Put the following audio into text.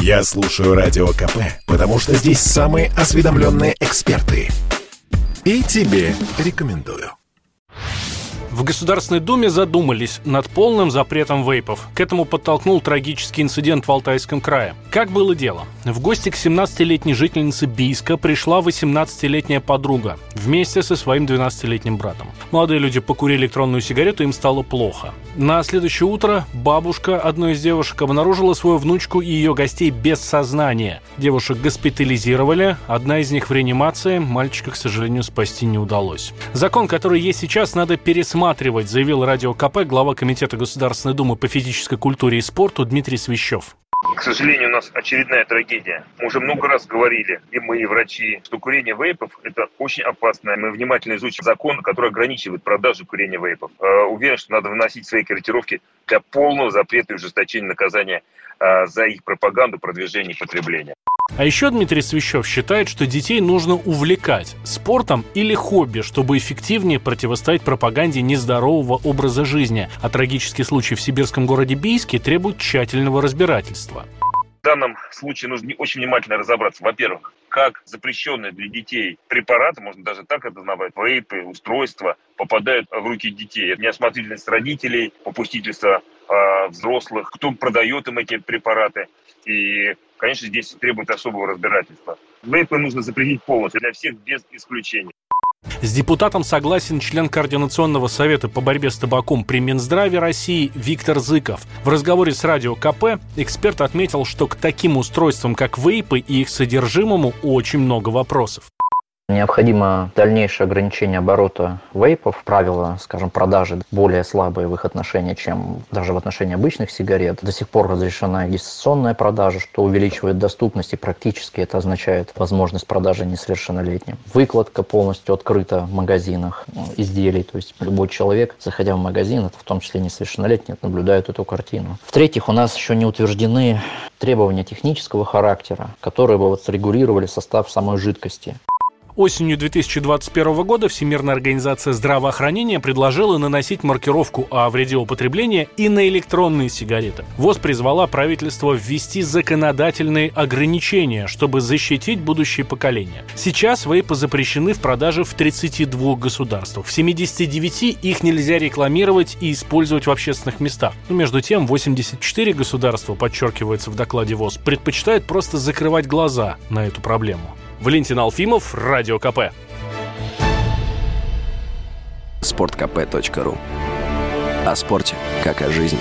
Я слушаю Радио КП, потому что здесь самые осведомленные эксперты. И тебе рекомендую. В Государственной Думе задумались над полным запретом вейпов. К этому подтолкнул трагический инцидент в Алтайском крае. Как было дело? В гости к 17-летней жительнице Бийска пришла 18-летняя подруга вместе со своим 12-летним братом. Молодые люди покурили электронную сигарету, им стало плохо. На следующее утро бабушка одной из девушек обнаружила свою внучку и ее гостей без сознания. Девушек госпитализировали, одна из них в реанимации, мальчика, к сожалению, спасти не удалось. Закон, который есть сейчас, надо пересматривать заявил Радио КП глава Комитета Государственной Думы по физической культуре и спорту Дмитрий Свящев. К сожалению, у нас очередная трагедия. Мы уже много раз говорили, и мы, и врачи, что курение вейпов – это очень опасно. Мы внимательно изучим закон, который ограничивает продажу курения вейпов. Э, уверен, что надо выносить свои корректировки для полного запрета и ужесточения наказания э, за их пропаганду, продвижение и потребление. А еще Дмитрий Свящев считает, что детей нужно увлекать спортом или хобби, чтобы эффективнее противостоять пропаганде нездорового образа жизни. А трагический случай в сибирском городе Бийске требует тщательного разбирательства. В данном случае нужно очень внимательно разобраться. Во-первых, как запрещенные для детей препараты, можно даже так это назвать, вейпы, устройства, попадают в руки детей. Это неосмотрительность родителей, попустительство э, взрослых, кто продает им эти препараты. И конечно, здесь требует особого разбирательства. Вейпы нужно запретить полностью, для всех без исключения. С депутатом согласен член Координационного совета по борьбе с табаком при Минздраве России Виктор Зыков. В разговоре с Радио КП эксперт отметил, что к таким устройствам, как вейпы и их содержимому, очень много вопросов. Необходимо дальнейшее ограничение оборота вейпов, правила, скажем, продажи более слабые в их отношении, чем даже в отношении обычных сигарет. До сих пор разрешена дистанционная продажа, что увеличивает доступность и практически это означает возможность продажи несовершеннолетним. Выкладка полностью открыта в магазинах ну, изделий, то есть любой человек, заходя в магазин, это в том числе несовершеннолетний, наблюдает эту картину. В-третьих, у нас еще не утверждены требования технического характера, которые бы вот регулировали состав самой жидкости. Осенью 2021 года Всемирная организация здравоохранения предложила наносить маркировку о вреде употребления и на электронные сигареты. ВОЗ призвала правительство ввести законодательные ограничения, чтобы защитить будущее поколение. Сейчас вейпы запрещены в продаже в 32 государствах. В 79 их нельзя рекламировать и использовать в общественных местах. Но между тем 84 государства, подчеркивается в докладе ВОЗ, предпочитают просто закрывать глаза на эту проблему. Валентин Алфимов, Радио КП. Спорткп.ру О спорте, как о жизни.